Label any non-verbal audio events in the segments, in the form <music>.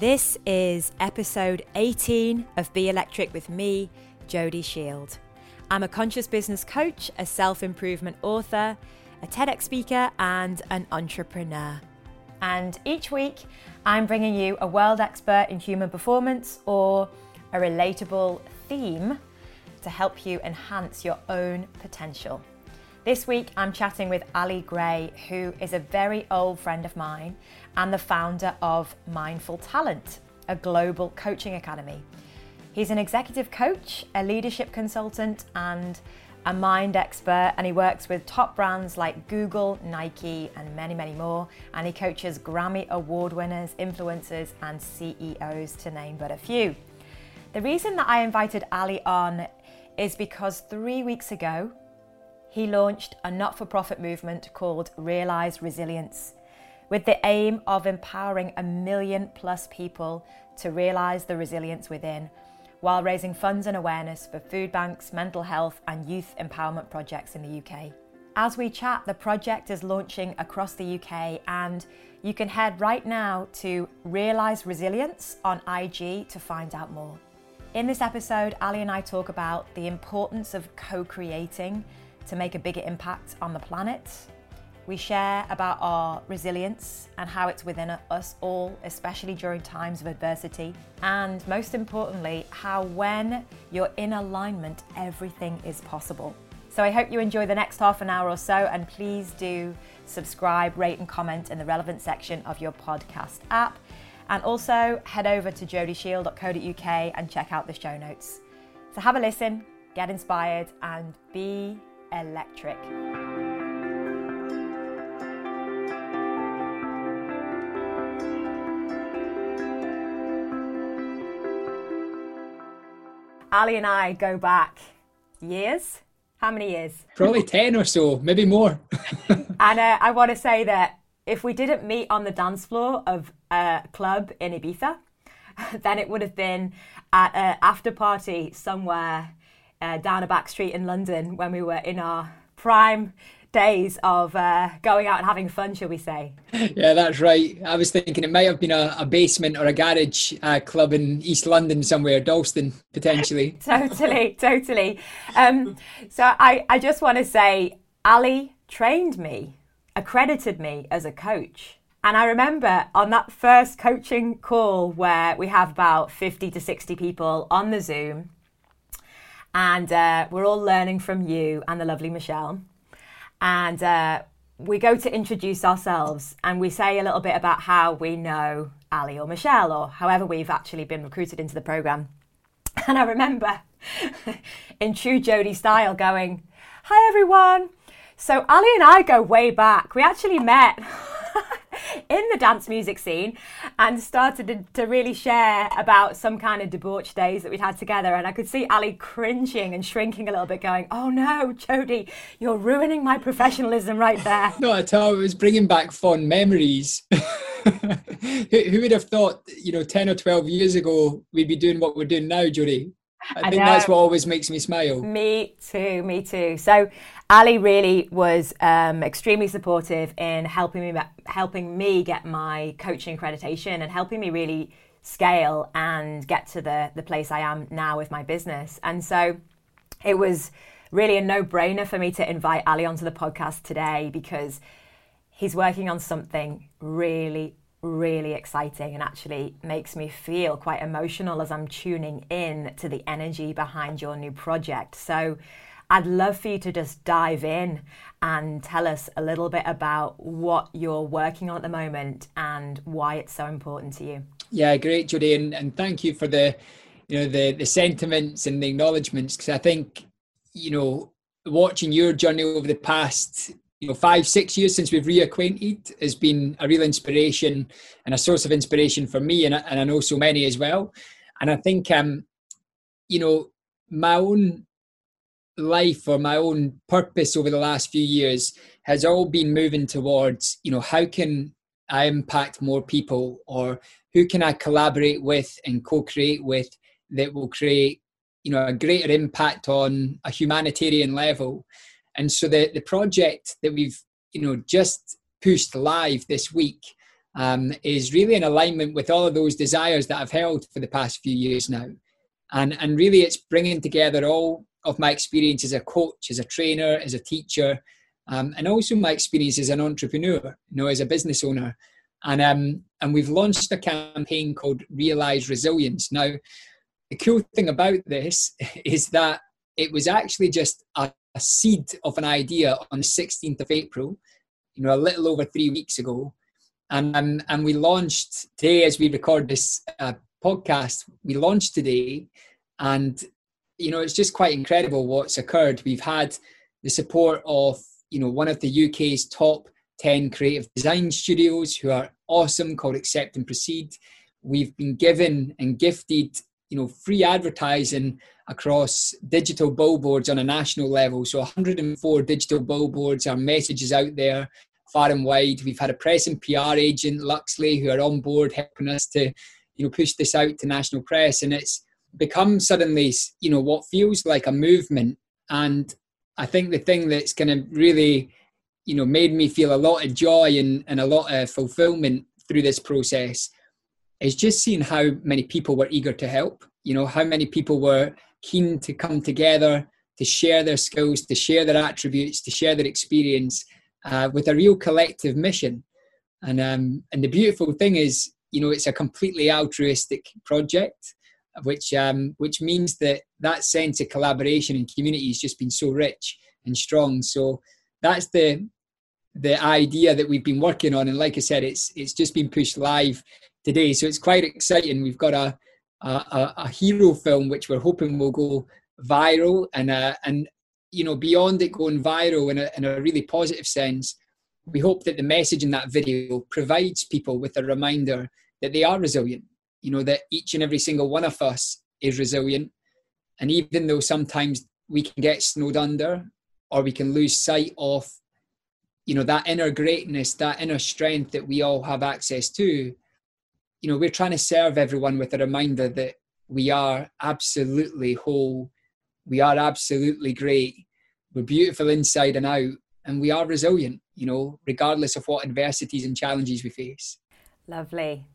This is episode 18 of Be Electric with me, Jody Shield. I'm a conscious business coach, a self improvement author, a TEDx speaker, and an entrepreneur. And each week, I'm bringing you a world expert in human performance or a relatable theme to help you enhance your own potential. This week, I'm chatting with Ali Gray, who is a very old friend of mine and the founder of Mindful Talent, a global coaching academy. He's an executive coach, a leadership consultant, and a mind expert, and he works with top brands like Google, Nike, and many, many more. And he coaches Grammy Award winners, influencers, and CEOs, to name but a few. The reason that I invited Ali on is because three weeks ago, he launched a not for profit movement called Realize Resilience with the aim of empowering a million plus people to realize the resilience within while raising funds and awareness for food banks, mental health, and youth empowerment projects in the UK. As we chat, the project is launching across the UK, and you can head right now to Realize Resilience on IG to find out more. In this episode, Ali and I talk about the importance of co creating to make a bigger impact on the planet. We share about our resilience and how it's within us all, especially during times of adversity. And most importantly, how when you're in alignment, everything is possible. So I hope you enjoy the next half an hour or so, and please do subscribe, rate, and comment in the relevant section of your podcast app. And also head over to jodyshield.co.uk and check out the show notes. So have a listen, get inspired, and be electric. Ali and I go back years. How many years? Probably 10 or so, maybe more. <laughs> and uh, I want to say that if we didn't meet on the dance floor of a club in Ibiza, <laughs> then it would have been at an after party somewhere uh, down a back street in London when we were in our prime days of uh, going out and having fun, shall we say? Yeah, that's right. I was thinking it might have been a, a basement or a garage uh, club in East London somewhere, Dalston, potentially. <laughs> totally, totally. Um, so I, I just want to say, Ali trained me, accredited me as a coach. And I remember on that first coaching call where we have about 50 to 60 people on the Zoom, and uh, we're all learning from you and the lovely Michelle. And uh, we go to introduce ourselves and we say a little bit about how we know Ali or Michelle or however we've actually been recruited into the program. <laughs> And I remember <laughs> in true Jody style going, Hi everyone. So Ali and I go way back. We actually met <laughs> in the dance music scene and started to, to, really share about some kind of debauch days that we'd had together. And I could see Ali cringing and shrinking a little bit, going, Oh no, Jody, you're ruining my professionalism right there. <laughs> Not at all. It was bringing back fond memories. <laughs> who, who would have thought, you know, 10 or 12 years ago, we'd be doing what we're doing now, Jody? I, I think know. that's what always makes me smile. Me too, me too. So Ali really was um, extremely supportive in helping me helping me get my coaching accreditation and helping me really scale and get to the the place I am now with my business. And so it was really a no-brainer for me to invite Ali onto the podcast today because he's working on something really really exciting and actually makes me feel quite emotional as I'm tuning in to the energy behind your new project. So I'd love for you to just dive in and tell us a little bit about what you're working on at the moment and why it's so important to you. Yeah, great, Jody, and, and thank you for the you know the the sentiments and the acknowledgements because I think you know watching your journey over the past you know five six years since we've reacquainted has been a real inspiration and a source of inspiration for me and, and i know so many as well and i think um you know my own life or my own purpose over the last few years has all been moving towards you know how can i impact more people or who can i collaborate with and co-create with that will create you know a greater impact on a humanitarian level and so the, the project that we've, you know, just pushed live this week um, is really in alignment with all of those desires that I've held for the past few years now. And, and really, it's bringing together all of my experience as a coach, as a trainer, as a teacher, um, and also my experience as an entrepreneur, you know, as a business owner. And, um, and we've launched a campaign called Realize Resilience. Now, the cool thing about this <laughs> is that it was actually just a, a seed of an idea on the 16th of April, you know, a little over three weeks ago. And, um, and we launched today as we record this uh, podcast, we launched today. And, you know, it's just quite incredible what's occurred. We've had the support of, you know, one of the UK's top 10 creative design studios who are awesome called Accept and Proceed. We've been given and gifted, you know, free advertising across digital billboards on a national level. So 104 digital billboards, our messages out there far and wide. We've had a press and PR agent, Luxley, who are on board helping us to, you know, push this out to national press. And it's become suddenly, you know, what feels like a movement. And I think the thing that's kind of really you know made me feel a lot of joy and, and a lot of fulfillment through this process is just seeing how many people were eager to help. You know how many people were keen to come together to share their skills to share their attributes to share their experience uh, with a real collective mission. And um, and the beautiful thing is you know it's a completely altruistic project which um, which means that that sense of collaboration and community has just been so rich and strong. So that's the the idea that we've been working on. And like i said it's it's just been pushed live today. So it's quite exciting. We've got a a, a hero film which we're hoping will go viral and uh, and you know beyond it going viral in a, in a really positive sense we hope that the message in that video provides people with a reminder that they are resilient you know that each and every single one of us is resilient. And even though sometimes we can get snowed under or we can lose sight of you know that inner greatness that inner strength that we all have access to you know we're trying to serve everyone with a reminder that we are absolutely whole. We are absolutely great. We're beautiful inside and out and we are resilient you know regardless of what adversities and challenges we face. Lovely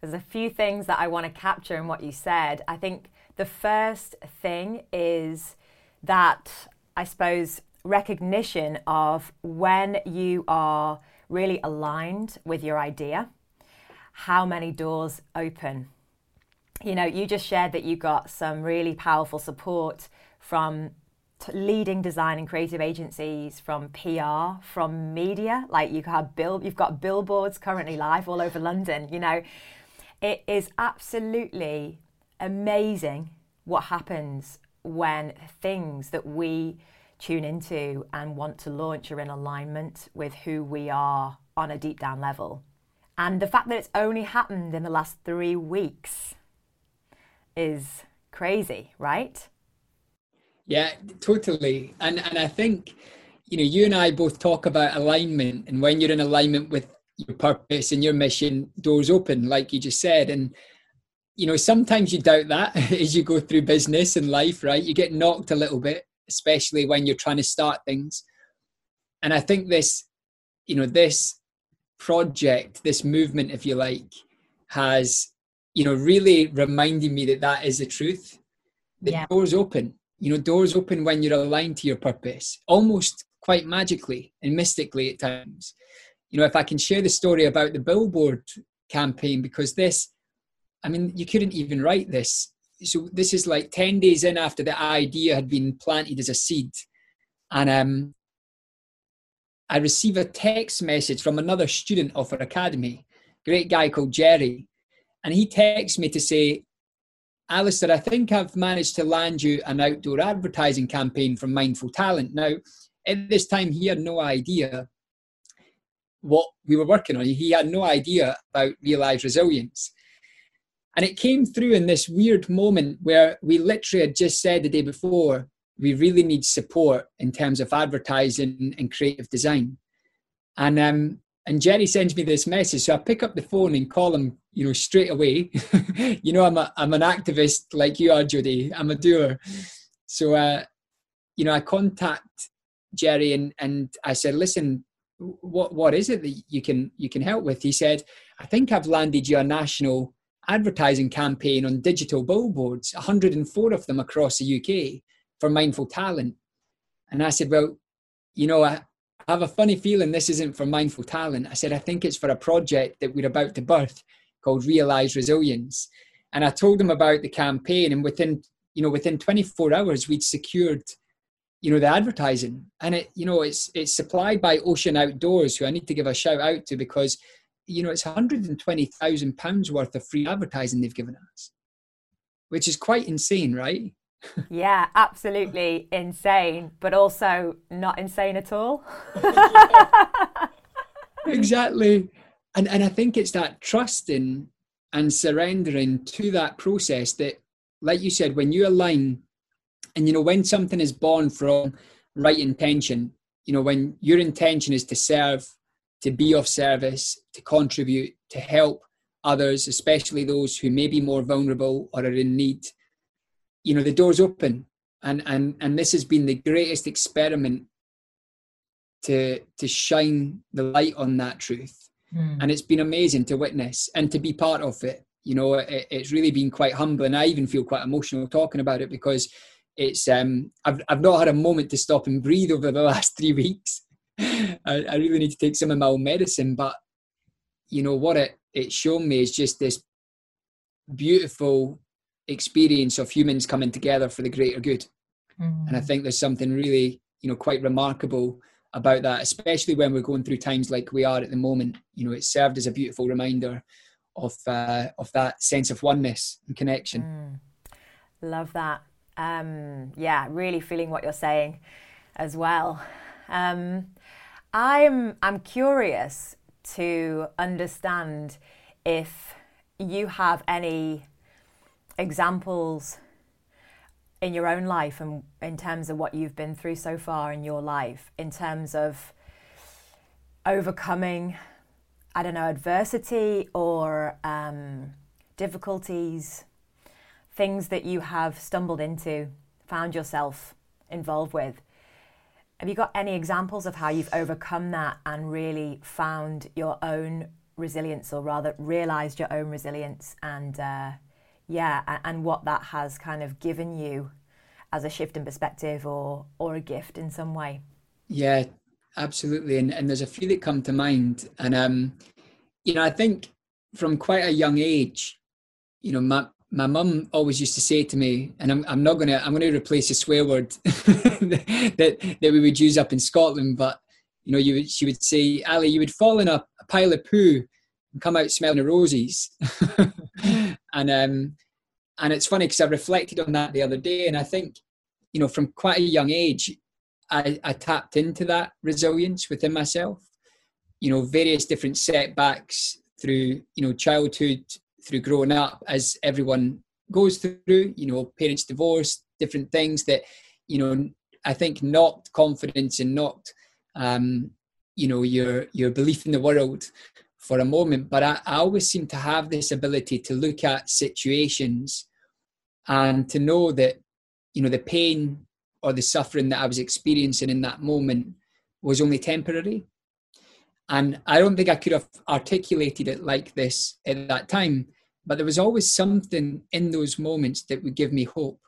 there's a few things that i want to capture in what you said i think the first thing is that i suppose recognition of when you are really aligned with your idea, how many doors open. You know, you just shared that you got some really powerful support from t- leading design and creative agencies, from PR, from media. Like you have bill, you've got billboards currently live all over London. You know, it is absolutely amazing what happens when things that we tune into and want to launch are in alignment with who we are on a deep down level. And the fact that it's only happened in the last three weeks is crazy, right? Yeah, totally. And and I think, you know, you and I both talk about alignment and when you're in alignment with your purpose and your mission, doors open, like you just said. And you know, sometimes you doubt that <laughs> as you go through business and life, right? You get knocked a little bit especially when you're trying to start things. And I think this, you know, this project, this movement, if you like, has, you know, really reminded me that that is the truth. The yeah. doors open, you know, doors open when you're aligned to your purpose, almost quite magically and mystically at times. You know, if I can share the story about the billboard campaign, because this, I mean, you couldn't even write this. So this is like 10 days in after the idea had been planted as a seed. And um, i receive a text message from another student of our academy great guy called jerry. And he texts me to say alistair i think i've managed to land you an outdoor advertising campaign from mindful talent. Now at this time he had no idea what we were working on he had no idea about realize resilience and it came through in this weird moment where we literally had just said the day before, we really need support in terms of advertising and creative design. And um, and Jerry sends me this message, so I pick up the phone and call him, you know, straight away. <laughs> you know, I'm a I'm an activist like you are, Jody. I'm a doer. So, uh, you know, I contact Jerry and and I said, listen, what what is it that you can you can help with? He said, I think I've landed your national advertising campaign on digital billboards, 104 of them across the UK for mindful talent. And I said, Well, you know, I, I have a funny feeling this isn't for mindful talent. I said, I think it's for a project that we're about to birth called Realize Resilience. And I told him about the campaign, and within, you know, within 24 hours, we'd secured you know the advertising. And it you know it's it's supplied by ocean outdoors who i need to give a shout out to because you know it's 120,000 pounds worth of free advertising they've given us which is quite insane right? <laughs> Yeah absolutely insane but also not insane at all. <laughs> Exactly. And and i think it's that trusting and surrendering to that process that like you said when you align and you know, when something is born from right intention, you know, when your intention is to serve, to be of service, to contribute, to help others, especially those who may be more vulnerable or are in need, you know, the door's open. And and and this has been the greatest experiment to to shine the light on that truth. Mm. And it's been amazing to witness and to be part of it. You know, it, it's really been quite humbling. I even feel quite emotional talking about it because it's um, I've I've not had a moment to stop and breathe over the <laughs> last three weeks. I, I really need to take some of my own medicine, but you know what it it's shown me is just this beautiful experience of humans coming together for the greater good. Mm. And I think there's something really, you know, quite remarkable about that, especially when we're going through times like we are at the moment. You know, it served as a beautiful reminder of uh, of that sense of oneness and connection. Mm. Love that. Um, yeah, really feeling what you're saying as well. Um, I'm I'm curious to understand if you have any examples in your own life and in terms of what you've been through so far in your life, in terms of overcoming, I don't know, adversity or um, difficulties things that you have stumbled into, found yourself involved with. Have you got any examples of how you've overcome that and really found your own resilience, or rather realized your own resilience, and uh, yeah, and, what that has kind of given you as a shift in perspective or or a gift in some way? Yeah, absolutely. And and there's a few that come to mind, and um, you know, I think from quite a young age, you know, my my mum always used to say to me, and I'm, I'm not gonna I'm gonna replace a swear word <laughs> that that we would use up in Scotland, but you know, you would, she would say, Ali, you would fall in a, a pile of poo and come out smelling of roses. <laughs> and um, and it's funny because I reflected on that the other day, and I think, you know, from quite a young age, I, I tapped into that resilience within myself. You know, various different setbacks through you know childhood through growing up as everyone goes through you know parents divorce different things that you know i think knocked confidence and knocked um you know your your belief in the world for a moment but I, I always seem to have this ability to look at situations and to know that you know the pain or the suffering that i was experiencing in that moment was only temporary and I don't think I could have articulated it like this at that time, but there was always something in those moments that would give me hope.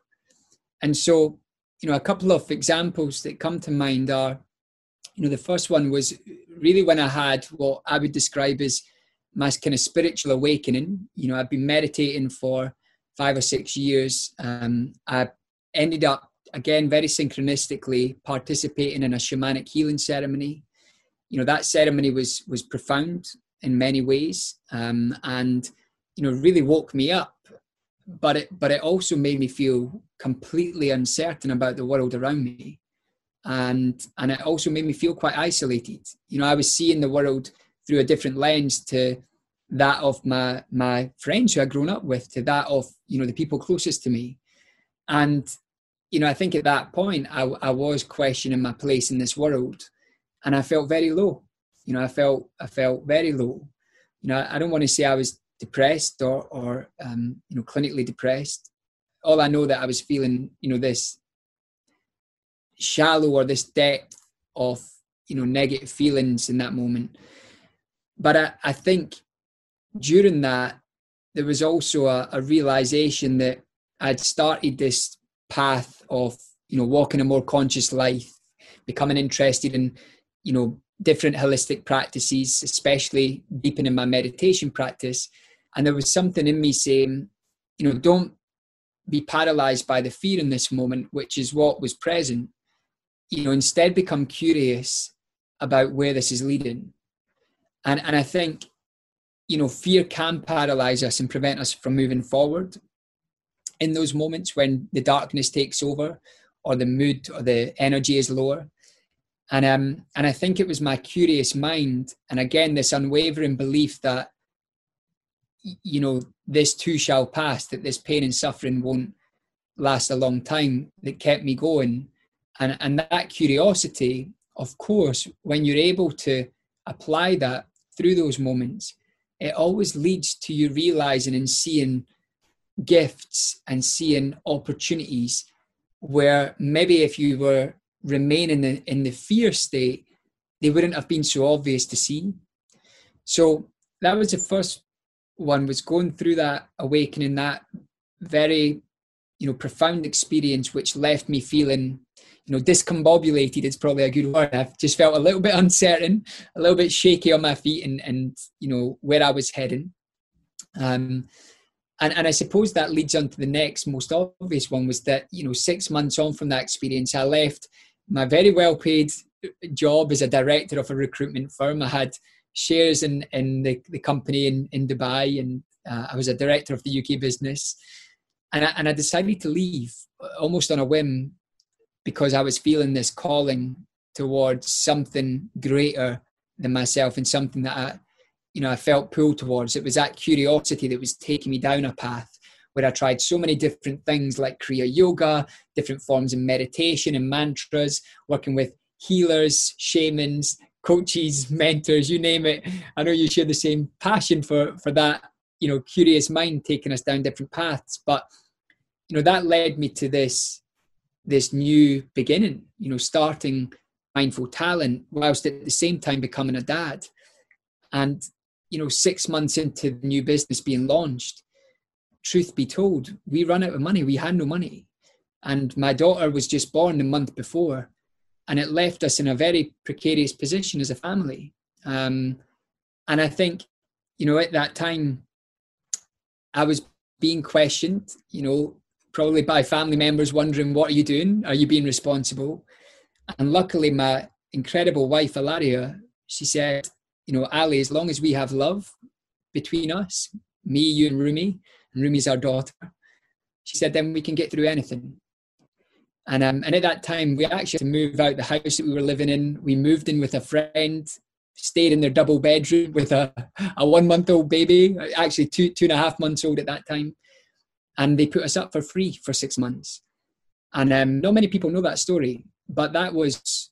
And so, you know, a couple of examples that come to mind are, you know, the first one was really when I had what I would describe as my kind of spiritual awakening. You know, I'd been meditating for five or six years. Um, I ended up again very synchronistically participating in a shamanic healing ceremony you know that ceremony was was profound in many ways um, and you know really woke me up. But it but it also made me feel completely uncertain about the world around me. And and it also made me feel quite isolated. You know i was seeing the world through a different lens to that of my my friends who i'd grown up with to that of you know the people closest to me. And you know i think at that point i, I was questioning my place in this world and I felt very low. You know, I felt I felt very low. You know, I don't want to say I was depressed or or um, you know clinically depressed. All I know that I was feeling, you know, this shallow or this depth of you know negative feelings in that moment but i, I think during that there was also a, a realization that i'd started this path of you know walking a more conscious life becoming interested in you know different holistic practices especially deepening my meditation practice. And there was something in me saying you know don't be paralyzed by the fear in this moment which is what was present. You know instead become curious about where this is leading. And and i think you know fear can paralyze us and prevent us from moving forward. In those moments when the darkness takes over or the mood or the energy is lower and um and i think it was my curious mind and again this unwavering belief that you know this too shall pass that this pain and suffering won't last a long time that kept me going. And and that curiosity of course when you're able to apply that through those moments it always leads to you realizing and seeing gifts and seeing opportunities where maybe if you were remain in the in the fear state they wouldn't have been so obvious to see. So that was the first one was going through that awakening that very you know profound experience which left me feeling you know discombobulated is probably a good word. I've just felt a little bit <laughs> uncertain a little bit shaky on my feet and and you know where i was heading. Um and and i suppose that leads on to the next most obvious one was that you know six months on from that experience i left my very well paid job as a director of a recruitment firm. I had shares in in the, the company in in dubai and uh, i was a director of the uk business. And I, and I decided to leave almost on a whim because I was feeling this calling towards something greater than myself and something that I, you know, I felt pulled towards. It was that curiosity that was taking me down a path where I tried so many different things like Kriya Yoga, different forms of meditation and mantras, working with healers, shamans, coaches, <laughs> mentors, you name it. I know you share the same passion for for that, you know, curious mind taking us down different paths. But you know, that led me to this this new beginning, you know, starting mindful talent whilst at the same time becoming a dad. And, you know, six months into the new business being launched, truth be told, we ran out of money. We had no money. And my daughter was just born the month before. And it left us in a very precarious position as a family. Um, and I think, you know, at that time, I was being questioned, you know, probably by family members wondering, what are you doing? Are you being responsible? And luckily, my incredible wife, Ilaria, she said, you know, Ali, as long as we have love between us, me, you, and Rumi, and Rumi's our daughter, she said, then we can get through anything. And um, and at that time, we actually had to move out the house that we were living in. We moved in with a friend, stayed in their double bedroom with a, a one month old baby, actually two two and a half months old at that time and they put us up for free for six months. And um, not many people know that story, but that was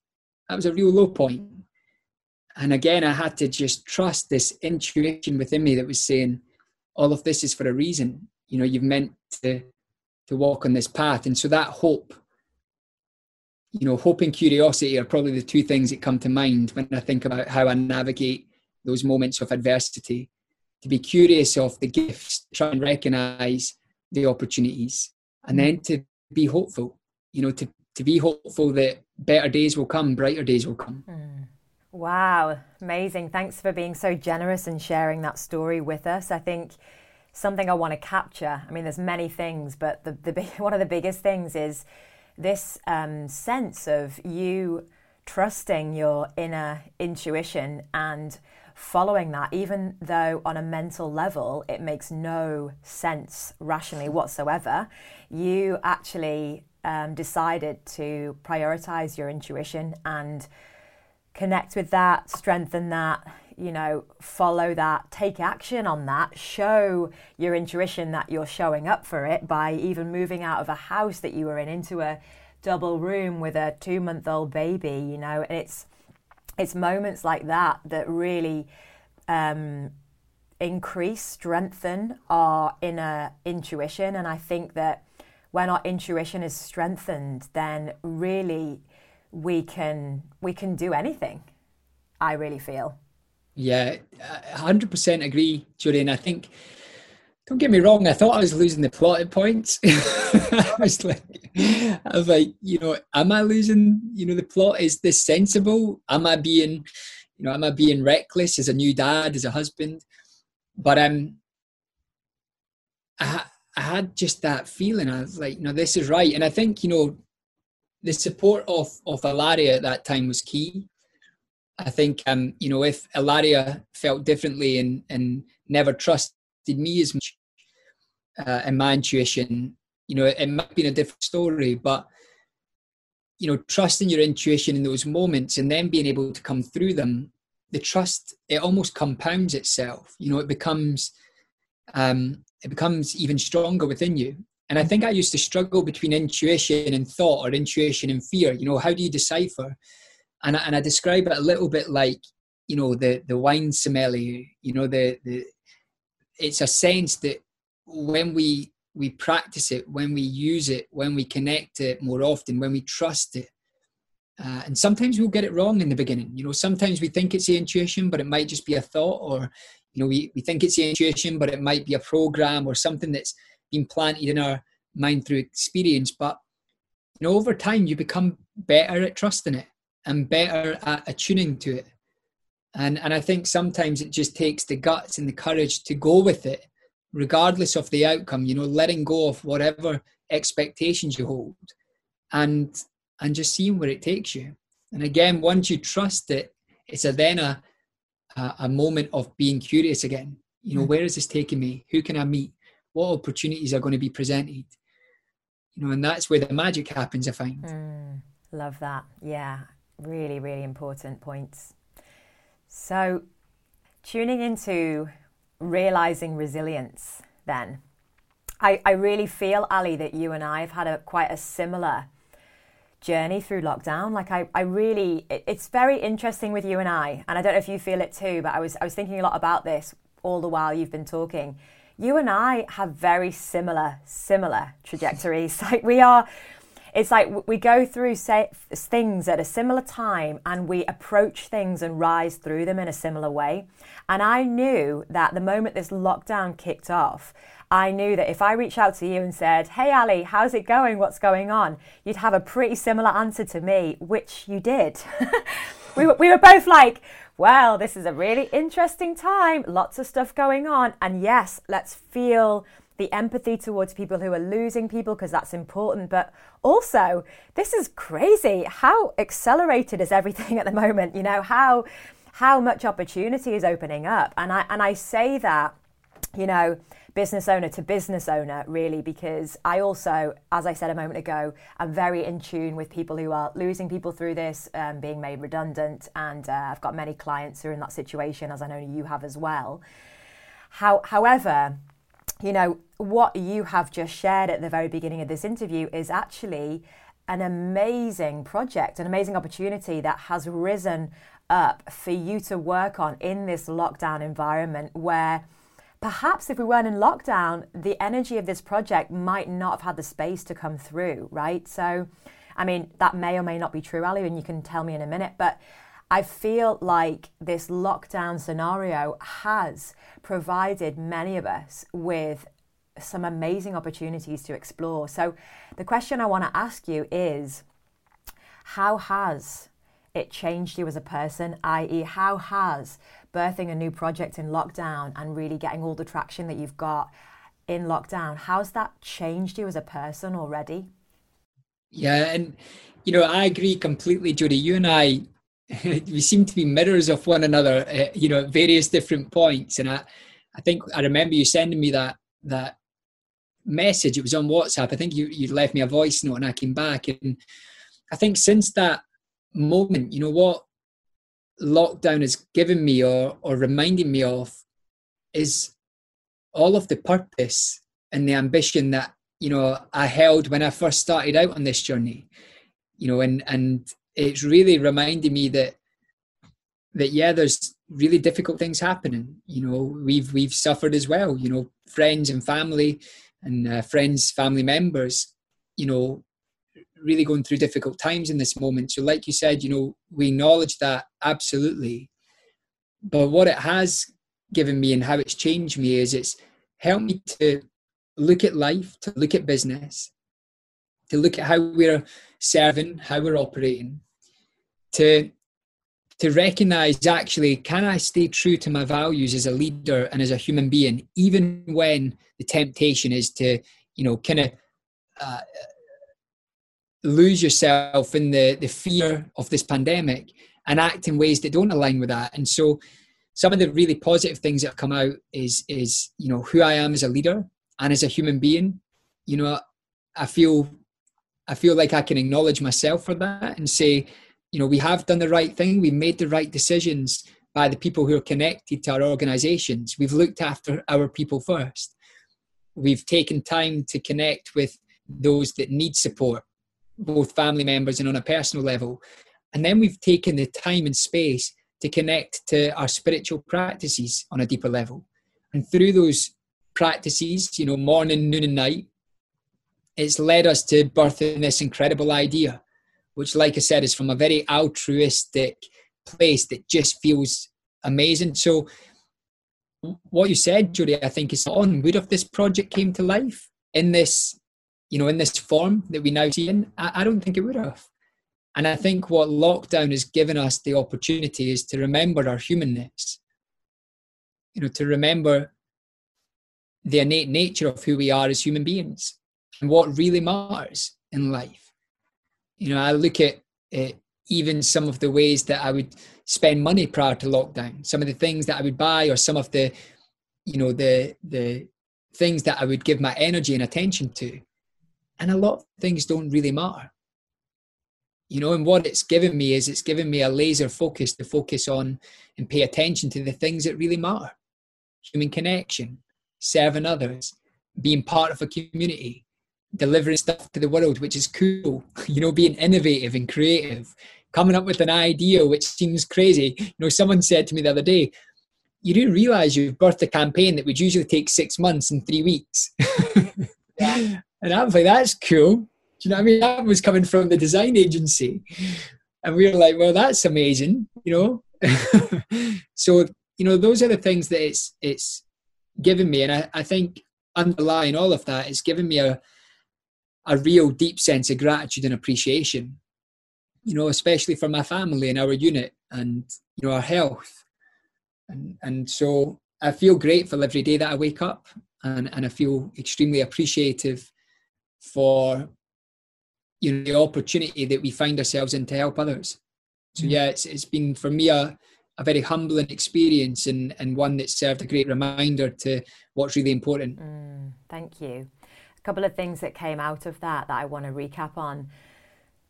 that was a real low point. And again, I had to just trust this intuition within me that was saying, all of this is for a reason. You know, you've meant to to walk on this path. And so that hope, you know, hope and curiosity are probably the two things that come to mind when I think about how I navigate those moments of adversity. To be curious of the gifts, try and recognize the opportunities and then to be hopeful you know to, to be hopeful that better days will come brighter days will come mm. Wow amazing. Thanks for being so generous and sharing that story with us. I think something i want to capture i mean there's many things but the, the <laughs> one of the biggest things is this um, sense of you trusting your inner intuition and following that, even though on a mental level it makes no sense rationally whatsoever, you actually um, decided to prioritize your intuition and connect with that, strengthen that, you know, follow that, take action on that, show your intuition that you're showing up for it by even moving out of a house that you were in into a double room with a two month old baby, you know, and it's it's moments like that that really um, increase, strengthen our inner intuition. And I think that when our intuition is strengthened, then really we can we can do anything. I really feel. Yeah, hundred percent agree, Julie. And I think, don't get me wrong, I thought I was losing the plotted points. <laughs> I was like, I was like, you know, am I losing? You know, the plot is this sensible? Am I being, you know, am I being reckless as a new dad, as a husband? But um, I, I had just that feeling. I was like, no, this is right. And I think, you know, the support of of Ilaria at that time was key. I think, um, you know, if Ilaria felt differently and and never trusted me as much uh, in my intuition, you know, it might been a different story. But you know, trusting your intuition in those moments and then being able to come through them, the trust it almost compounds itself. You know, it becomes um, it becomes even stronger within you. And I think I used to struggle between intuition and thought or intuition and fear. You know, how do you decipher? And I, and I describe it a little bit like, you know, the, the wine sommelier, you know, the, the, it's a sense that when we, we practice it, when we use it, when we connect it more often, when we trust it, uh, and sometimes we'll get it wrong in the beginning. You know, sometimes we think it's the intuition, but it might just be a thought, or you know, we, we think it's the intuition, but it might be a program or something that's been planted in our mind through experience. But you know, over time, you become better at trusting it and better at attuning to it. And and I think sometimes it just takes the guts and the courage to go with it, regardless of the outcome. You know, letting go of whatever expectations you hold, and and just seeing where it takes you. And again, once you trust it, it's a then a a, a moment of being curious again. You know, mm. where is this taking me? Who can I meet? What opportunities are going to be presented. You know and that's where the magic happens i find. Mm, love that. Yeah really really important points. So tuning into realizing resilience then. I, I really feel ali that you and i have had a quite a similar journey through lockdown. Like i, I really it, it's very interesting with you and i and i don't know if you feel it too but i was i was thinking a lot about this all the while you've been talking you and I have very similar, similar trajectories. <laughs> like we are, it's like we go through say, things at a similar time and we approach things and rise through them in a similar way. And I knew that the moment this lockdown kicked off, I knew that if I reached out to you and said, Hey, Ali, how's it going? What's going on? You'd have a pretty similar answer to me, which you did. <laughs> we, were, we were both like, well, this is a really interesting time, lots of stuff going on. And yes, let's feel the empathy towards people who are losing people because that's important. But also, this is crazy. How accelerated is everything <laughs> at the moment? You know, how how much opportunity is opening up. And I and I say that, you know, business owner to business owner, really, because I also, as I said a moment ago, I'm very in tune with people who are losing people through this, um, being made redundant. And uh, I've got many clients who are in that situation, as I know you have as well. How, however, you know, what you have just shared at the very beginning of this interview is actually an amazing project, an amazing opportunity that has risen up for you to work on in this lockdown environment where perhaps if we weren't in lockdown, the energy of this project might not have had the space to come through, right? So, I mean, that may or may not be true, Ali, and you can tell me in a minute, but I feel like this lockdown scenario has provided many of us with some amazing opportunities to explore. So, the question I want to ask you is how has it changed you as a person, i.e., how has birthing a new project in lockdown and really getting all the traction that you've got in lockdown, how's that changed you as a person already? Yeah, and you know, I agree completely, Jody. You and I, <laughs> we seem to be mirrors of one another, uh, you know, at various different points. And I, I think I remember you sending me that that message. It was on WhatsApp. I think you you left me a voice note, and I came back. And I think since that moment, you know what lockdown has given me or or reminded me of is all of the purpose and the ambition that you know I held when I first started out on this journey. You know, and and it's really reminded me that that yeah, there's really difficult things happening. You know, we've we've suffered as well. You know, friends and family and uh, friends, family members. You know, really going through difficult times in this moment. So, like you said, you know, we acknowledge that absolutely. But what it has given me and how it's changed me is it's helped me to look at life, to look at business, to look at how we're serving, how we're operating, to to recognize actually can i stay true to my values as a leader and as a human being even when the temptation is to you know kind of uh, lose yourself in the the fear of this pandemic and act in ways that don't align with that. And so some of the really positive things that have come out is is you know who i am as a leader and as a human being. You know i feel i feel like i can acknowledge myself for that and say you know we have done the right thing. We made the right decisions by the people who are connected to our organizations. We've looked after our people first. We've taken time to connect with those that need support both family members and on a personal level and then we've taken the time and space to connect to our spiritual practices on a deeper level and through those practices you know morning noon and night it's led us to birthing this incredible idea which, like I said, is from a very altruistic place that just feels amazing. So, what you said, Jody, I think is on. Would if this project came to life in this, you know, in this form that we now see in, I, I don't think it would have. And I think what lockdown has given us the opportunity is to remember our humanness. You know, to remember the innate nature of who we are as human beings and what really matters in life you know, I look at even some of the ways that I would spend money prior to lockdown, some of the things that I would buy, or some of the, you know, the the things that I would give my energy and attention to, and a lot of things don't really matter. You know, and what it's given me is it's given me a laser focus to focus on and pay attention to the things that really matter: human connection, serving others, being part of a community, delivering stuff to the world, which is cool. <laughs> You know, being innovative and creative, coming up with an idea which seems crazy. You know, someone said to me the other day, "You do realize you've birthed a campaign that would usually take six months and three weeks." <laughs> And I was like, "That's cool." Do you know what I mean? That was coming from the design agency, and we were like, "Well, that's amazing," you know. <laughs> so you know, those are the things that it's it's given me, and I, I think underlying all of that, it's given me a a real deep sense of gratitude and appreciation you know especially for my family and our unit and you know our health and and so i feel grateful every day that i wake up and and i feel extremely appreciative for you know the opportunity that we find ourselves in to help others so mm. yeah it's it's been for me a a very humbling experience and and one that served a great reminder to what's really important mm, thank you a couple of things that came out of that that I want to recap on.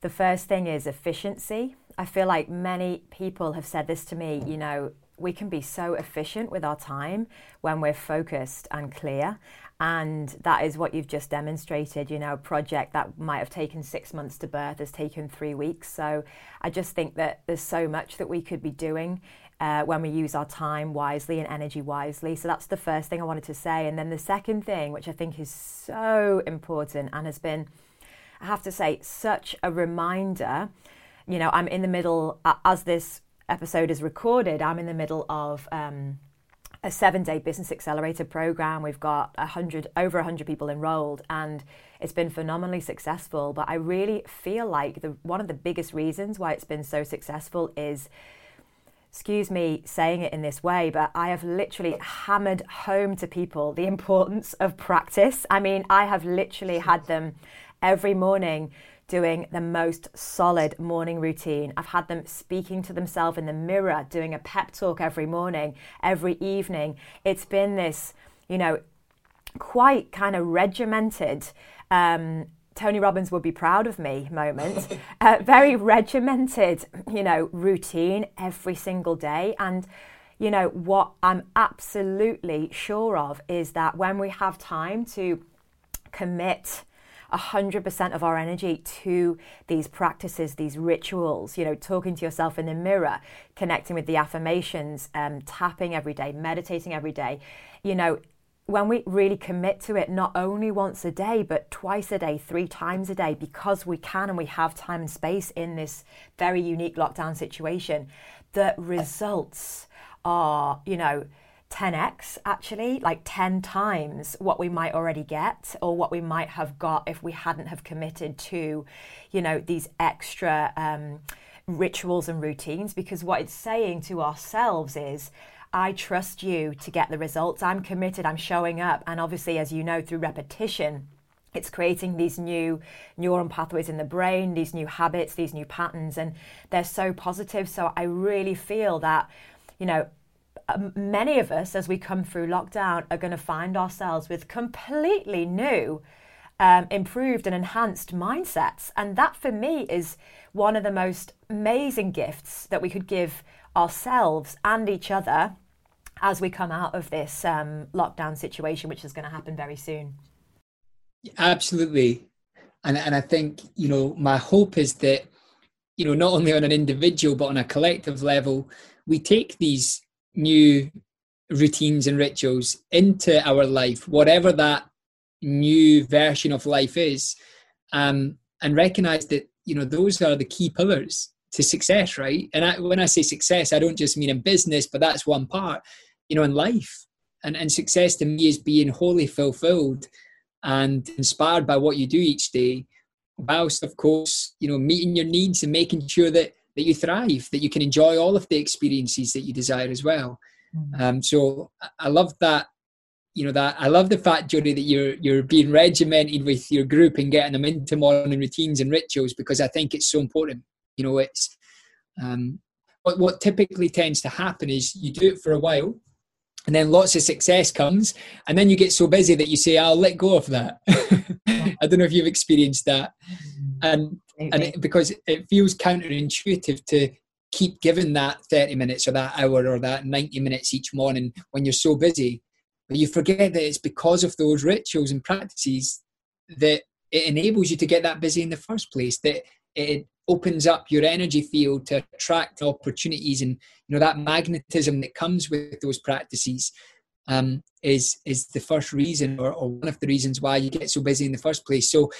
The first thing is efficiency. I feel like many people have said this to me, you know, we can be so efficient with our time when we're focused and clear. And that is what you've just demonstrated. You know, a project that might have taken six months to birth has taken three weeks. So I just think that there's so much that we could be doing uh, when we use our time wisely and energy wisely. So that's the first thing I wanted to say. And then the second thing, which I think is so important and has been, I have to say, such a reminder. You know, I'm in the middle, as this episode is recorded, I'm in the middle of. Um, a seven day business accelerator program. We've got a hundred over a hundred people enrolled and it's been phenomenally successful. But I really feel like the one of the biggest reasons why it's been so successful is excuse me saying it in this way, but I have literally hammered home to people the <laughs> importance of practice. I mean, I have literally had them every morning doing the most solid morning routine. I've had them speaking to themselves in the mirror, doing a pep talk every morning, every evening. It's been this, you know, quite kind of regimented um, Tony Robbins would be proud of me moment. <laughs> uh, very regimented, you know, routine every single day. And, you know, what I'm absolutely sure of is that when we have time to commit 100% of our energy to these practices, these rituals, you know, talking to yourself in the mirror, connecting with the affirmations, um, tapping every day, meditating every day, you know, when we really commit to it, not only once a day, but twice a day, three times a day, because we can and we have time and space in this very unique lockdown situation, the results are, you know, 10x actually like 10 times what we might already get or what we might have got if we hadn't have committed to you know these extra um, rituals and routines because what it's saying to ourselves is I trust you to get the results. I'm committed, I'm showing up. And obviously, as you know, through repetition, it's creating these new neuron pathways in the brain, these new habits, these new patterns, and they're so positive. So I really feel that, you know, many of us, as we come through lockdown, are going to find ourselves with completely new, um, improved, and enhanced mindsets. And that for me is one of the most amazing gifts that we could give ourselves and each other as we come out of this um, lockdown situation, which is going to happen very soon. Absolutely. And, and I think, you know, my hope is that, you know, not only on an individual, but on a collective level, we take these new routines and rituals into our life, whatever that new version of life is, um, and recognize that you know those are the key pillars to success, right? And I, when I say success, I don't just mean in business, but that's one part. You know, in life, and and success to me is being wholly fulfilled and inspired by what you do each day, whilst of course you know meeting your needs and making sure that that you thrive, that you can enjoy all of the experiences that you desire as well. Mm-hmm. Um, so I love that. You know that I love the fact, Jody, that you're you're being regimented with your group and getting them into morning routines and rituals because I think it's so important. You know, it's um, what what typically tends to happen is you do it for a while, and then lots of success comes, and then you get so busy that you say, "I'll let go of that." <laughs> I don't know if you've experienced that, mm-hmm. And and it, because it feels counterintuitive to keep giving that 30 minutes or that hour or that 90 minutes each morning when you're so busy. But you forget that it's because of those rituals and practices that it enables you to get that busy in the first place that it opens up your energy field to attract opportunities. And you know that magnetism that comes with those practices um, is is the first reason or, or one of the reasons why you get so busy in the first place. So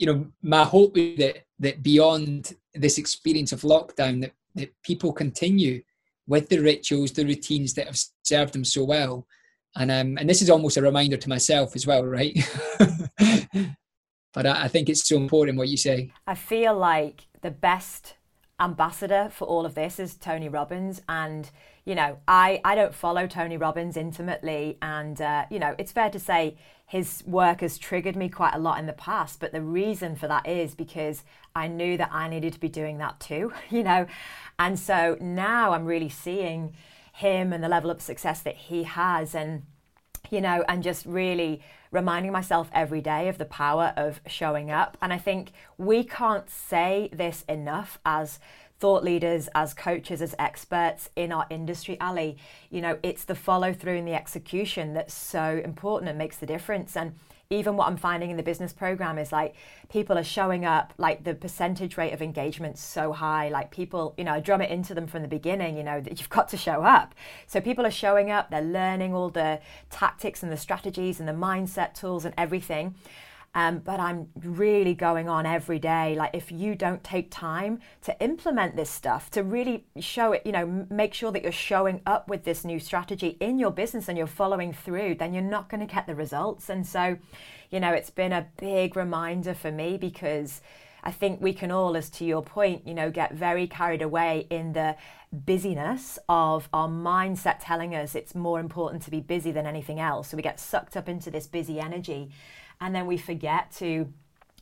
you know, my hope is that that beyond this experience of lockdown, that, that people continue with the rituals, the routines that have served them so well. And um, and this is almost a reminder to myself as well, right? <laughs> but I, I think it's so important what you say. I feel like the best ambassador for all of this is Tony Robbins. And, you know, I, I don't follow Tony Robbins intimately. And, uh, you know, it's fair to say his work has triggered me quite a lot in the past. But the reason for that is because I knew that I needed to be doing that too, <laughs> you know. And so now I'm really seeing him and the level of success that he has. And, you know, and just really reminding myself every day of the power of showing up. And I think we can't say this enough as thought leaders, as coaches, as experts in our industry, Ali. You know, it's the follow through and the execution that's so important and makes the difference. And even what I'm finding in the business program is like people are showing up, like the percentage rate of engagement so high. Like people, you know, I drum it into them from the beginning, you know, that you've got to show up. So people are showing up, they're learning all the tactics and the strategies and the mindset tools and everything. Um, but I'm really going on every day. Like, if you don't take time to implement this stuff, to really show it, you know, make sure that you're showing up with this new strategy in your business and you're following through, then you're not going to get the results. And so, you know, it's been a big reminder for me because. I think we can all, as to your point, you know, get very carried away in the busyness of our mindset telling us it's more important to be busy than anything else. So we get sucked up into this busy energy and then we forget to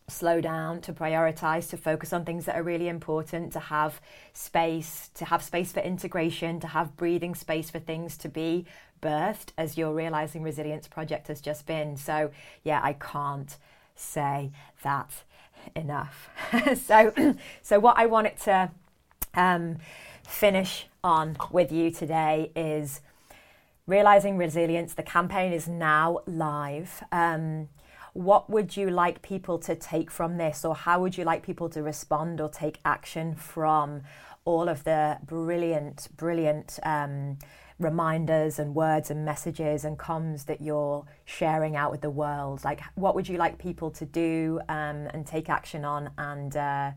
slow down, to prioritize, to focus on things that are really important, to have space, to have space for integration, to have breathing space for things to be birthed as your realizing resilience project has just been. So, yeah, I can't say that enough. <laughs> so, <clears throat> so what I wanted to um, finish on with you today is realizing resilience. The campaign is now live. Um, what would you like people to take from this, or how would you like people to respond or take action from all of the brilliant, brilliant um, reminders and words and messages and comms that you're sharing out with the world? Like, what would you like people to do um, and take action on and uh,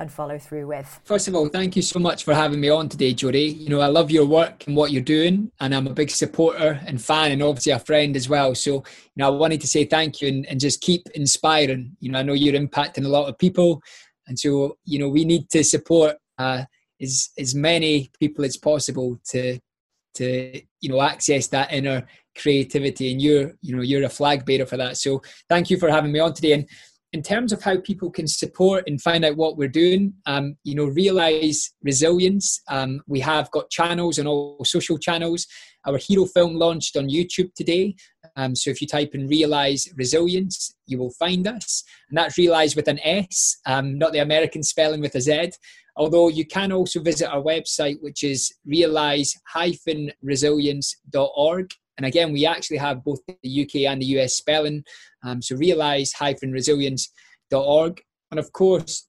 and follow through with? First of all, thank you so much for having me on today, Jody. You know, I love your work and what you're doing, and I'm a big supporter and fan, and obviously a friend as well. So, you know, I wanted to say thank you and, and just keep inspiring. You know, I know you're impacting a lot of people, and so you know, we need to support uh, as as many people as possible to to you know access that inner creativity and you're you know you're a flag bearer for that. So thank you for having me on today. And in terms of how people can support and find out what we're doing um, you know realize resilience. Um, we have got channels on all social channels. Our hero film launched on youtube today. Um, so if you type in realize resilience you will find us. And that's realize with an s um, not the american spelling with a z Although you can also visit our website, which is realize-resilience.org. And again, we actually have both the UK and the US spelling. Um, so realize-resilience.org. And of course,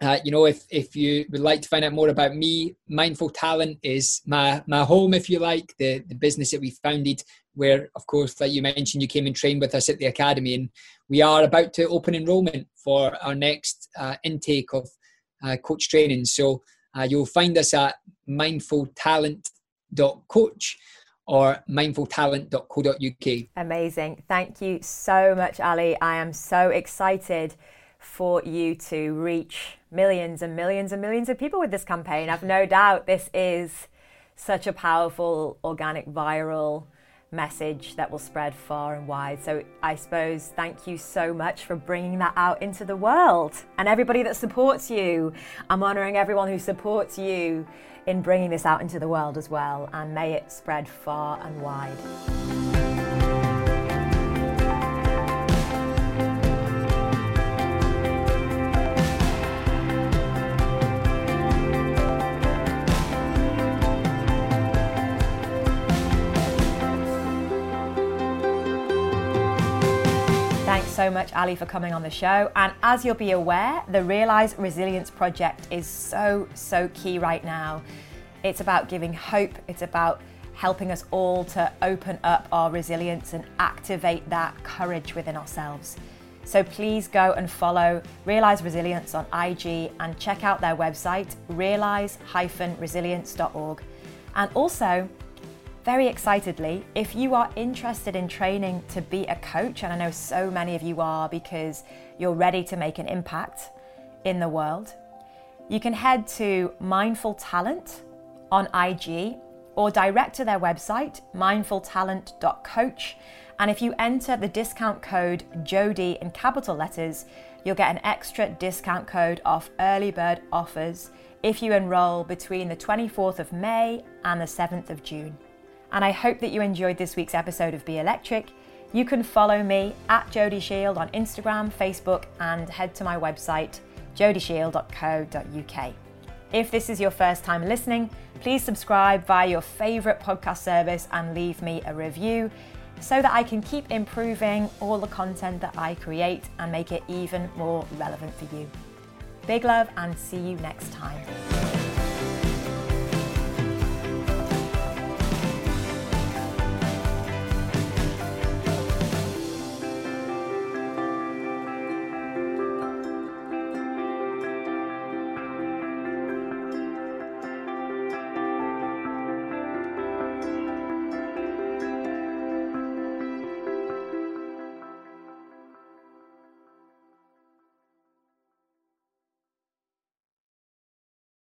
uh, you know, if, if you would like to find out more about me, Mindful Talent is my, my home, if you like, the, the business that we founded, where, of course, like you mentioned, you came and trained with us at the Academy. And we are about to open enrollment for our next uh, intake of uh, coach training. So uh, you'll find us at mindfultalent.coach or mindfultalent.co.uk. Amazing. Thank you so much, Ali. I am so excited for you to reach millions and millions and millions of people with this campaign. I've no doubt this is such a powerful, organic, viral message that will spread far and wide. So I suppose thank you so much for bringing that out into the world and everybody that supports you. I'm honoring everyone who supports you in bringing this out into the world as well, and may it spread far and wide. So much, Ali, for coming on the show. And as you'll be aware, the Realize Resilience Project is so, so key right now. It's about giving hope, it's about helping us all to open up our resilience and activate that courage within ourselves. So please go and follow Realize Resilience on IG and check out their website, realize-resilience.org. And also, very excitedly, if you are interested in training to be a coach, and I know so many of you are because you're ready to make an impact in the world, you can head to Mindful Talent on IG or direct to their website, mindfultalent.coach. And if you enter the discount code Jody in capital letters, you'll get an extra discount code off early bird offers if you enroll between the 24th of May and the 7th of June and I hope that you enjoyed this week's episode of Be Electric. You can follow me at Jody Shield on Instagram, Facebook, and head to my website, jodyshield.co.uk. If this is your first time listening, please subscribe via your favourite podcast service and leave me a review so that I can keep improving all the content that I create and make it even more relevant for you. Big love and see you next time.